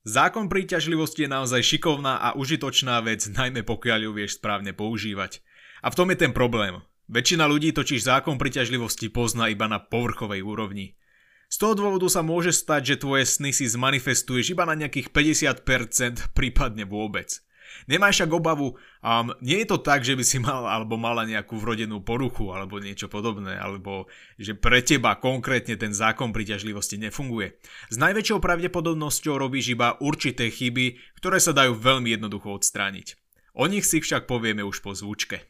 Zákon príťažlivosti je naozaj šikovná a užitočná vec, najmä pokiaľ ju vieš správne používať. A v tom je ten problém. Väčšina ľudí totiž zákon príťažlivosti pozná iba na povrchovej úrovni. Z toho dôvodu sa môže stať, že tvoje sny si zmanifestuješ iba na nejakých 50%, prípadne vôbec. Nemáš však obavu, um, nie je to tak, že by si mal alebo mala nejakú vrodenú poruchu alebo niečo podobné, alebo že pre teba konkrétne ten zákon príťažlivosti nefunguje. S najväčšou pravdepodobnosťou robíš iba určité chyby, ktoré sa dajú veľmi jednoducho odstrániť. O nich si však povieme už po zvučke.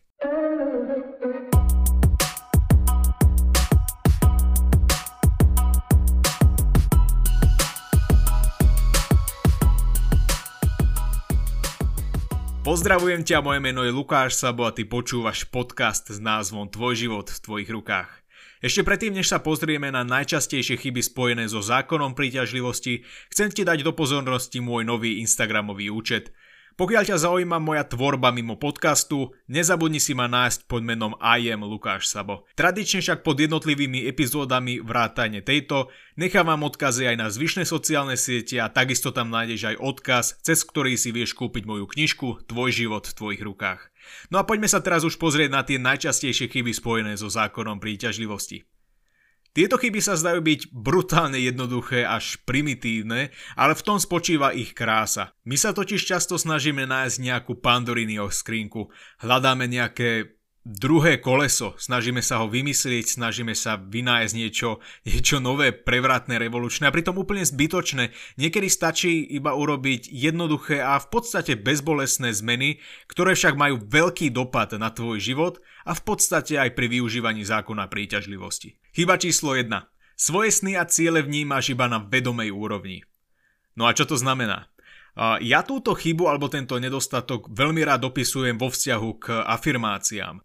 Pozdravujem ťa, moje meno je Lukáš Sabo a ty počúvaš podcast s názvom Tvoj život v tvojich rukách. Ešte predtým, než sa pozrieme na najčastejšie chyby spojené so zákonom príťažlivosti, chcem ti dať do pozornosti môj nový Instagramový účet – pokiaľ ťa zaujíma moja tvorba mimo podcastu, nezabudni si ma nájsť pod menom I am Lukáš Sabo. Tradične však pod jednotlivými epizódami vrátane tejto nechávam odkazy aj na zvyšné sociálne siete a takisto tam nájdeš aj odkaz, cez ktorý si vieš kúpiť moju knižku Tvoj život v tvojich rukách. No a poďme sa teraz už pozrieť na tie najčastejšie chyby spojené so zákonom príťažlivosti. Tieto chyby sa zdajú byť brutálne jednoduché až primitívne, ale v tom spočíva ich krása. My sa totiž často snažíme nájsť nejakú Pandoriniho skrinku, hľadáme nejaké druhé koleso, snažíme sa ho vymyslieť, snažíme sa vynájsť niečo, niečo nové, prevratné, revolučné a pritom úplne zbytočné. Niekedy stačí iba urobiť jednoduché a v podstate bezbolesné zmeny, ktoré však majú veľký dopad na tvoj život a v podstate aj pri využívaní zákona príťažlivosti. Chyba číslo 1. Svoje sny a ciele vnímaš iba na vedomej úrovni. No a čo to znamená? Ja túto chybu alebo tento nedostatok veľmi rád opisujem vo vzťahu k afirmáciám.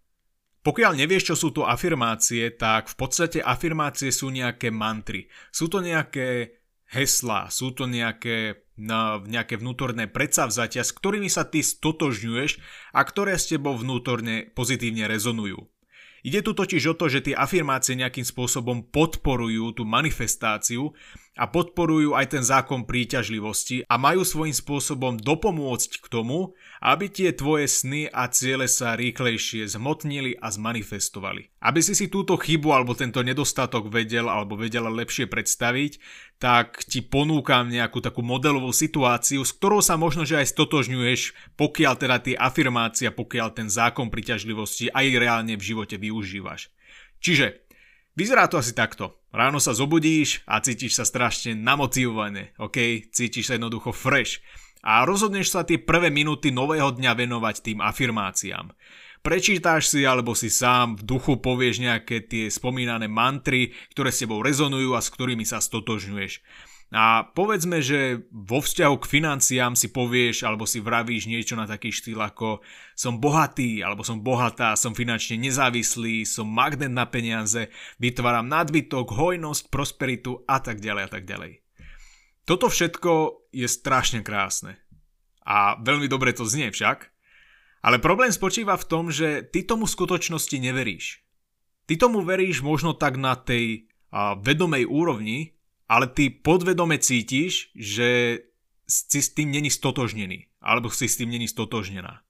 Pokiaľ nevieš, čo sú to afirmácie, tak v podstate afirmácie sú nejaké mantry. Sú to nejaké heslá, sú to nejaké, no, nejaké vnútorné predsavzatia, s ktorými sa ty stotožňuješ a ktoré s tebou vnútorne pozitívne rezonujú. Ide tu totiž o to, že tie afirmácie nejakým spôsobom podporujú tú manifestáciu a podporujú aj ten zákon príťažlivosti a majú svojím spôsobom dopomôcť k tomu, aby tie tvoje sny a ciele sa rýchlejšie zmotnili a zmanifestovali. Aby si si túto chybu alebo tento nedostatok vedel alebo vedela lepšie predstaviť, tak ti ponúkam nejakú takú modelovú situáciu, s ktorou sa možno že aj stotožňuješ, pokiaľ teda tie afirmácia, pokiaľ ten zákon priťažlivosti aj reálne v živote využívaš. Čiže Vyzerá to asi takto. Ráno sa zobudíš a cítiš sa strašne namotivované, ok? Cítiš sa jednoducho fresh. A rozhodneš sa tie prvé minúty nového dňa venovať tým afirmáciám. Prečítáš si alebo si sám v duchu povieš nejaké tie spomínané mantry, ktoré s tebou rezonujú a s ktorými sa stotožňuješ. A povedzme, že vo vzťahu k financiám si povieš alebo si vravíš niečo na taký štýl ako som bohatý alebo som bohatá, som finančne nezávislý, som magnet na peniaze, vytváram nadbytok, hojnosť, prosperitu a tak ďalej a tak ďalej. Toto všetko je strašne krásne. A veľmi dobre to znie však. Ale problém spočíva v tom, že ty tomu skutočnosti neveríš. Ty tomu veríš možno tak na tej a, vedomej úrovni, ale ty podvedome cítiš, že si s tým není stotožnený, alebo si s tým není stotožnená.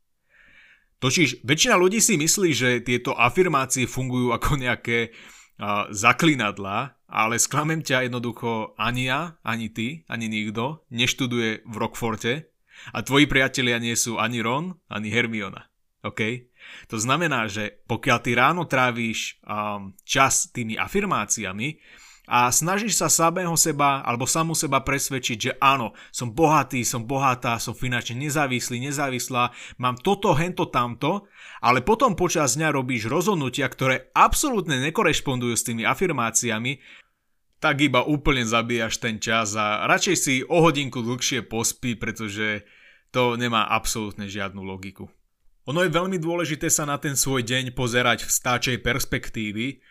Totiž väčšina ľudí si myslí, že tieto afirmácie fungujú ako nejaké uh, zaklinadla, ale sklamem ťa jednoducho ani ja, ani ty, ani nikto neštuduje v Rockforte a tvoji priatelia nie sú ani Ron, ani Hermiona. OK? To znamená, že pokiaľ ty ráno trávíš um, čas tými afirmáciami, a snažíš sa samého seba alebo samú seba presvedčiť, že áno, som bohatý, som bohatá, som finančne nezávislý, nezávislá, mám toto, hento, tamto, ale potom počas dňa robíš rozhodnutia, ktoré absolútne nekorešpondujú s tými afirmáciami, tak iba úplne zabíjaš ten čas a radšej si o hodinku dlhšie pospí, pretože to nemá absolútne žiadnu logiku. Ono je veľmi dôležité sa na ten svoj deň pozerať v stáčej perspektívy,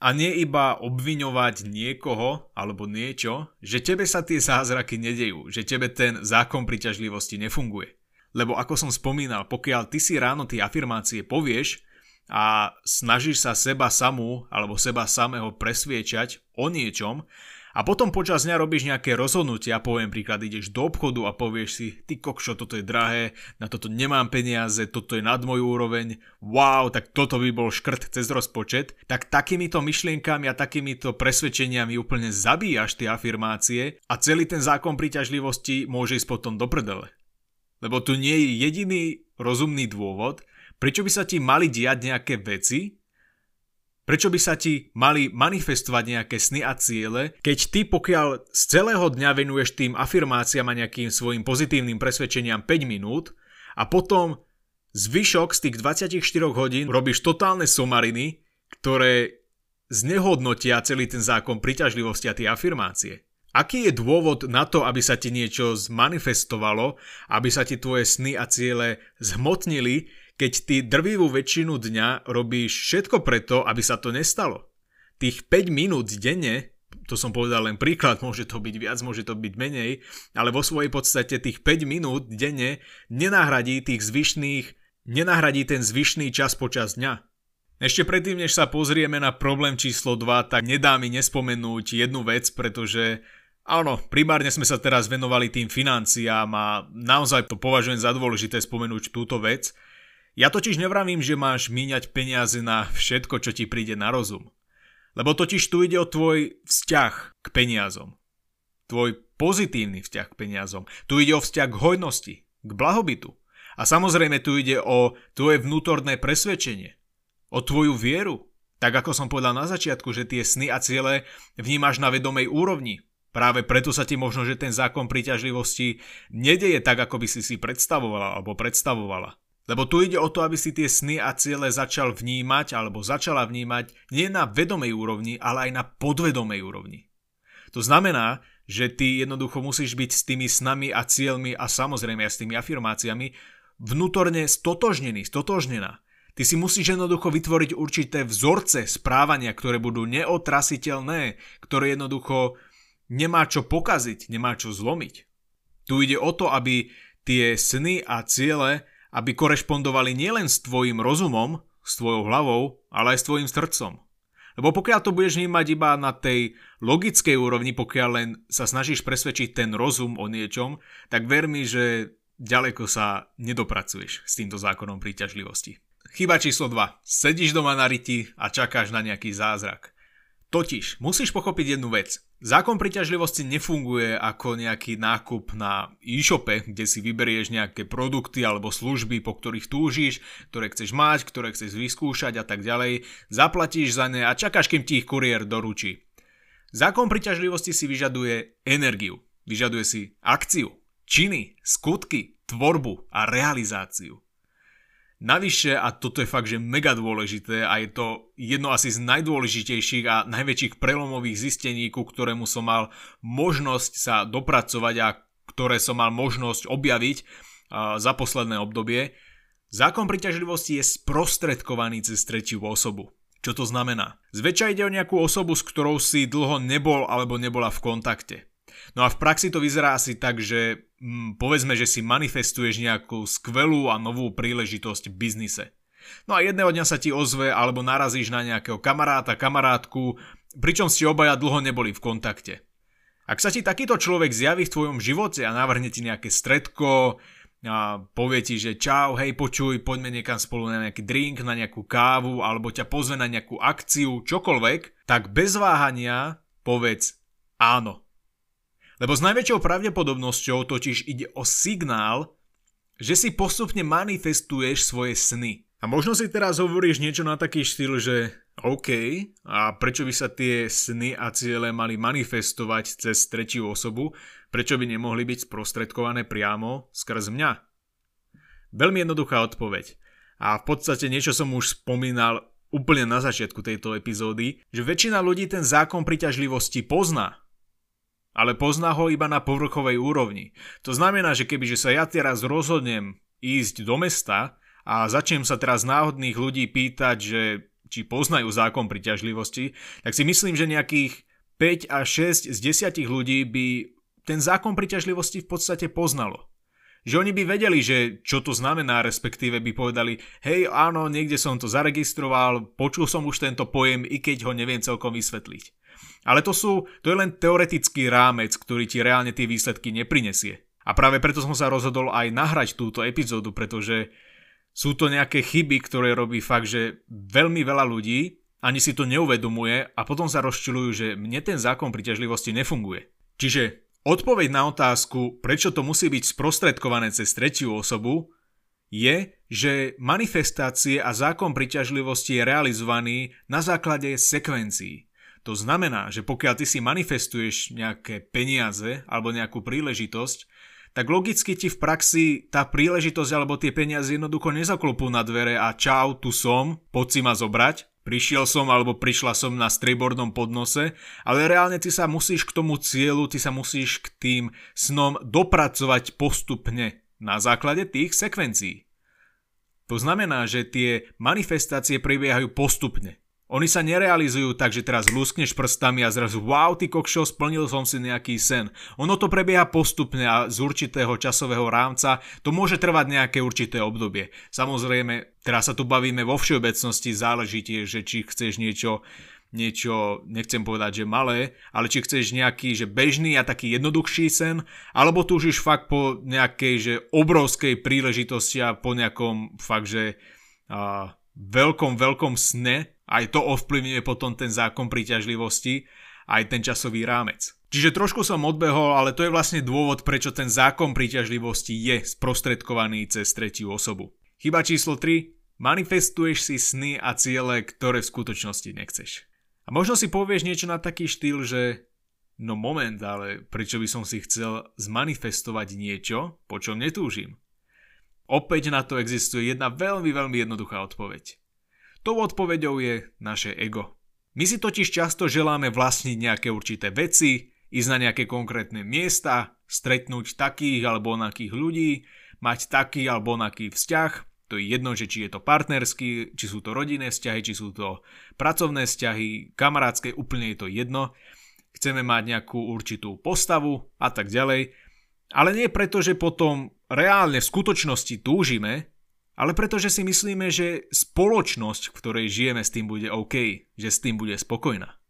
a nie iba obviňovať niekoho alebo niečo, že tebe sa tie zázraky nedejú, že tebe ten zákon priťažlivosti nefunguje. Lebo ako som spomínal, pokiaľ ty si ráno tie afirmácie povieš a snažíš sa seba samú alebo seba samého presviečať o niečom A potom počas dňa robíš nejaké rozhodnutia, poviem príklad, ideš do obchodu a povieš si, ty kokšo, toto je drahé, na toto nemám peniaze, toto je nad moju úroveň, wow, tak toto by bol škrt cez rozpočet, tak takýmito myšlienkami a takýmito presvedčeniami úplne zabíjaš tie afirmácie a celý ten zákon príťažlivosti môže ísť potom do prdele. Lebo tu nie je jediný rozumný dôvod, prečo by sa ti mali diať nejaké veci, Prečo by sa ti mali manifestovať nejaké sny a ciele, keď ty pokiaľ z celého dňa venuješ tým afirmáciám a nejakým svojim pozitívnym presvedčeniam 5 minút a potom zvyšok z tých 24 hodín robíš totálne somariny, ktoré znehodnotia celý ten zákon priťažlivosti a tie afirmácie. Aký je dôvod na to, aby sa ti niečo zmanifestovalo, aby sa ti tvoje sny a ciele zhmotnili, keď ty drvivú väčšinu dňa robíš všetko preto, aby sa to nestalo. Tých 5 minút denne, to som povedal len príklad, môže to byť viac, môže to byť menej, ale vo svojej podstate tých 5 minút denne nenahradí tých zvyšných, nenahradí ten zvyšný čas počas dňa. Ešte predtým, než sa pozrieme na problém číslo 2, tak nedá mi nespomenúť jednu vec, pretože Áno, primárne sme sa teraz venovali tým financiám a naozaj to považujem za dôležité spomenúť túto vec. Ja totiž nevravím, že máš míňať peniaze na všetko, čo ti príde na rozum. Lebo totiž tu ide o tvoj vzťah k peniazom. Tvoj pozitívny vzťah k peniazom. Tu ide o vzťah k hojnosti, k blahobytu. A samozrejme tu ide o tvoje vnútorné presvedčenie. O tvoju vieru. Tak ako som povedal na začiatku, že tie sny a ciele vnímaš na vedomej úrovni. Práve preto sa ti možno, že ten zákon príťažlivosti nedeje tak, ako by si si predstavovala alebo predstavovala. Lebo tu ide o to, aby si tie sny a ciele začal vnímať alebo začala vnímať nie na vedomej úrovni, ale aj na podvedomej úrovni. To znamená, že ty jednoducho musíš byť s tými snami a cieľmi a samozrejme aj s tými afirmáciami vnútorne stotožnený, stotožnená. Ty si musíš jednoducho vytvoriť určité vzorce správania, ktoré budú neotrasiteľné, ktoré jednoducho nemá čo pokaziť, nemá čo zlomiť. Tu ide o to, aby tie sny a ciele aby korešpondovali nielen s tvojim rozumom, s tvojou hlavou, ale aj s tvojim srdcom. Lebo pokiaľ to budeš vnímať iba na tej logickej úrovni, pokiaľ len sa snažíš presvedčiť ten rozum o niečom, tak ver mi, že ďaleko sa nedopracuješ s týmto zákonom príťažlivosti. Chyba číslo 2. Sedíš doma na riti a čakáš na nejaký zázrak. Totiž musíš pochopiť jednu vec. Zákon priťažlivosti nefunguje ako nejaký nákup na e-shope, kde si vyberieš nejaké produkty alebo služby, po ktorých túžiš, ktoré chceš mať, ktoré chceš vyskúšať a tak ďalej. Zaplatíš za ne a čakáš, kým ti ich kuriér doručí. Zákon priťažlivosti si vyžaduje energiu. Vyžaduje si akciu, činy, skutky, tvorbu a realizáciu. Navyše, a toto je fakt, že mega dôležité a je to jedno asi z najdôležitejších a najväčších prelomových zistení, ku ktorému som mal možnosť sa dopracovať a ktoré som mal možnosť objaviť za posledné obdobie, zákon priťažlivosti je sprostredkovaný cez tretiu osobu. Čo to znamená? Zväčša ide o nejakú osobu, s ktorou si dlho nebol alebo nebola v kontakte. No a v praxi to vyzerá asi tak, že hm, povedzme, že si manifestuješ nejakú skvelú a novú príležitosť v biznise. No a jedného dňa sa ti ozve alebo narazíš na nejakého kamaráta, kamarátku, pričom ste obaja dlho neboli v kontakte. Ak sa ti takýto človek zjaví v tvojom živote a navrhne ti nejaké stredko, a povie ti, že čau, hej, počuj, poďme niekam spolu na nejaký drink, na nejakú kávu, alebo ťa pozve na nejakú akciu, čokoľvek, tak bez váhania povedz áno. Lebo s najväčšou pravdepodobnosťou totiž ide o signál, že si postupne manifestuješ svoje sny. A možno si teraz hovoríš niečo na taký štýl, že OK, a prečo by sa tie sny a ciele mali manifestovať cez tretiu osobu, prečo by nemohli byť sprostredkované priamo skrz mňa? Veľmi jednoduchá odpoveď. A v podstate niečo som už spomínal úplne na začiatku tejto epizódy, že väčšina ľudí ten zákon priťažlivosti pozná, ale pozná ho iba na povrchovej úrovni. To znamená, že kebyže sa ja teraz rozhodnem ísť do mesta a začnem sa teraz náhodných ľudí pýtať, že či poznajú zákon priťažlivosti, tak si myslím, že nejakých 5 až 6 z 10 ľudí by ten zákon priťažlivosti v podstate poznalo. Že oni by vedeli, že čo to znamená, respektíve by povedali, hej, áno, niekde som to zaregistroval, počul som už tento pojem, i keď ho neviem celkom vysvetliť. Ale to, sú, to je len teoretický rámec, ktorý ti reálne tie výsledky neprinesie. A práve preto som sa rozhodol aj nahrať túto epizódu, pretože sú to nejaké chyby, ktoré robí fakt, že veľmi veľa ľudí ani si to neuvedomuje a potom sa rozčilujú, že mne ten zákon priťažlivosti nefunguje. Čiže Odpoveď na otázku, prečo to musí byť sprostredkované cez tretiu osobu, je, že manifestácie a zákon priťažlivosti je realizovaný na základe sekvencií. To znamená, že pokiaľ ty si manifestuješ nejaké peniaze alebo nejakú príležitosť, tak logicky ti v praxi tá príležitosť alebo tie peniaze jednoducho nezaklopú na dvere a čau, tu som, poď si ma zobrať, prišiel som alebo prišla som na strejbordnom podnose, ale reálne ty sa musíš k tomu cieľu, ty sa musíš k tým snom dopracovať postupne na základe tých sekvencií. To znamená, že tie manifestácie prebiehajú postupne. Oni sa nerealizujú tak, že teraz luskneš prstami a zrazu wow, ty kokšo, splnil som si nejaký sen. Ono to prebieha postupne a z určitého časového rámca to môže trvať nejaké určité obdobie. Samozrejme, teraz sa tu bavíme vo všeobecnosti, záleží tiež, že či chceš niečo niečo, nechcem povedať, že malé, ale či chceš nejaký, že bežný a taký jednoduchší sen, alebo túžiš fakt po nejakej, že obrovskej príležitosti a po nejakom fakt, že a, veľkom, veľkom sne, aj to ovplyvňuje potom ten zákon príťažlivosti, aj ten časový rámec. Čiže trošku som odbehol, ale to je vlastne dôvod, prečo ten zákon príťažlivosti je sprostredkovaný cez tretiu osobu. Chyba číslo 3. Manifestuješ si sny a ciele, ktoré v skutočnosti nechceš. A možno si povieš niečo na taký štýl, že no moment, ale prečo by som si chcel zmanifestovať niečo, po čom netúžim? Opäť na to existuje jedna veľmi, veľmi jednoduchá odpoveď. Tou odpoveďou je naše ego. My si totiž často želáme vlastniť nejaké určité veci, ísť na nejaké konkrétne miesta, stretnúť takých alebo onakých ľudí, mať taký alebo onaký vzťah, to je jedno, že či je to partnerský, či sú to rodinné vzťahy, či sú to pracovné vzťahy, kamarátske, úplne je to jedno. Chceme mať nejakú určitú postavu a tak ďalej. Ale nie preto, že potom reálne v skutočnosti túžime, ale pretože si myslíme, že spoločnosť, v ktorej žijeme, s tým bude OK, že s tým bude spokojná.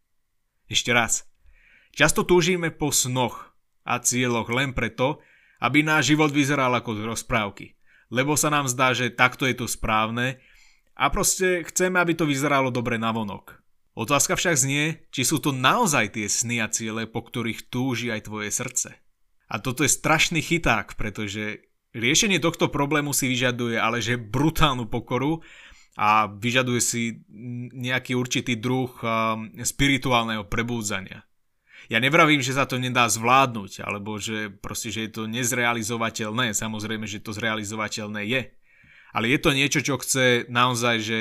Ešte raz. Často túžime po snoch a cieľoch len preto, aby náš život vyzeral ako z rozprávky. Lebo sa nám zdá, že takto je to správne a proste chceme, aby to vyzeralo dobre na vonok. Otázka však znie, či sú to naozaj tie sny a ciele, po ktorých túži aj tvoje srdce. A toto je strašný chyták, pretože Riešenie tohto problému si vyžaduje ale že brutálnu pokoru a vyžaduje si nejaký určitý druh um, spirituálneho prebúdzania. Ja nevravím, že sa to nedá zvládnuť, alebo že proste, že je to nezrealizovateľné. Samozrejme, že to zrealizovateľné je. Ale je to niečo, čo chce naozaj, že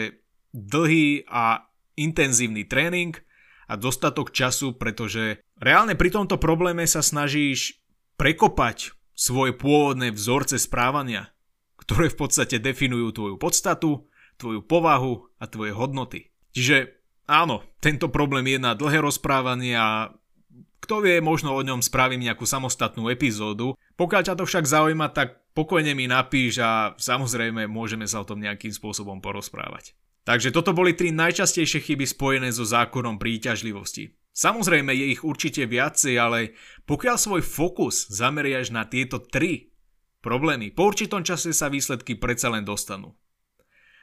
dlhý a intenzívny tréning a dostatok času, pretože reálne pri tomto probléme sa snažíš prekopať svoje pôvodné vzorce správania, ktoré v podstate definujú tvoju podstatu, tvoju povahu a tvoje hodnoty. Čiže áno, tento problém je na dlhé rozprávanie a kto vie, možno o ňom spravím nejakú samostatnú epizódu. Pokiaľ ťa to však zaujíma, tak pokojne mi napíš a samozrejme môžeme sa o tom nejakým spôsobom porozprávať. Takže toto boli tri najčastejšie chyby spojené so zákonom príťažlivosti. Samozrejme je ich určite viacej, ale pokiaľ svoj fokus zameriaš na tieto tri problémy, po určitom čase sa výsledky predsa len dostanú.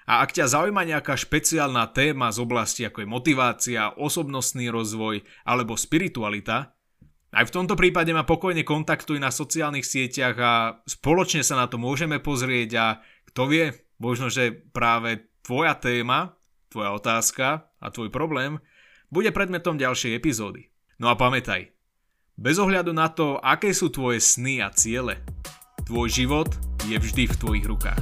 A ak ťa zaujíma nejaká špeciálna téma z oblasti ako je motivácia, osobnostný rozvoj alebo spiritualita, aj v tomto prípade ma pokojne kontaktuj na sociálnych sieťach a spoločne sa na to môžeme pozrieť a kto vie, možno, že práve tvoja téma, tvoja otázka a tvoj problém bude predmetom ďalšej epizódy. No a pamätaj, bez ohľadu na to, aké sú tvoje sny a ciele, tvoj život je vždy v tvojich rukách.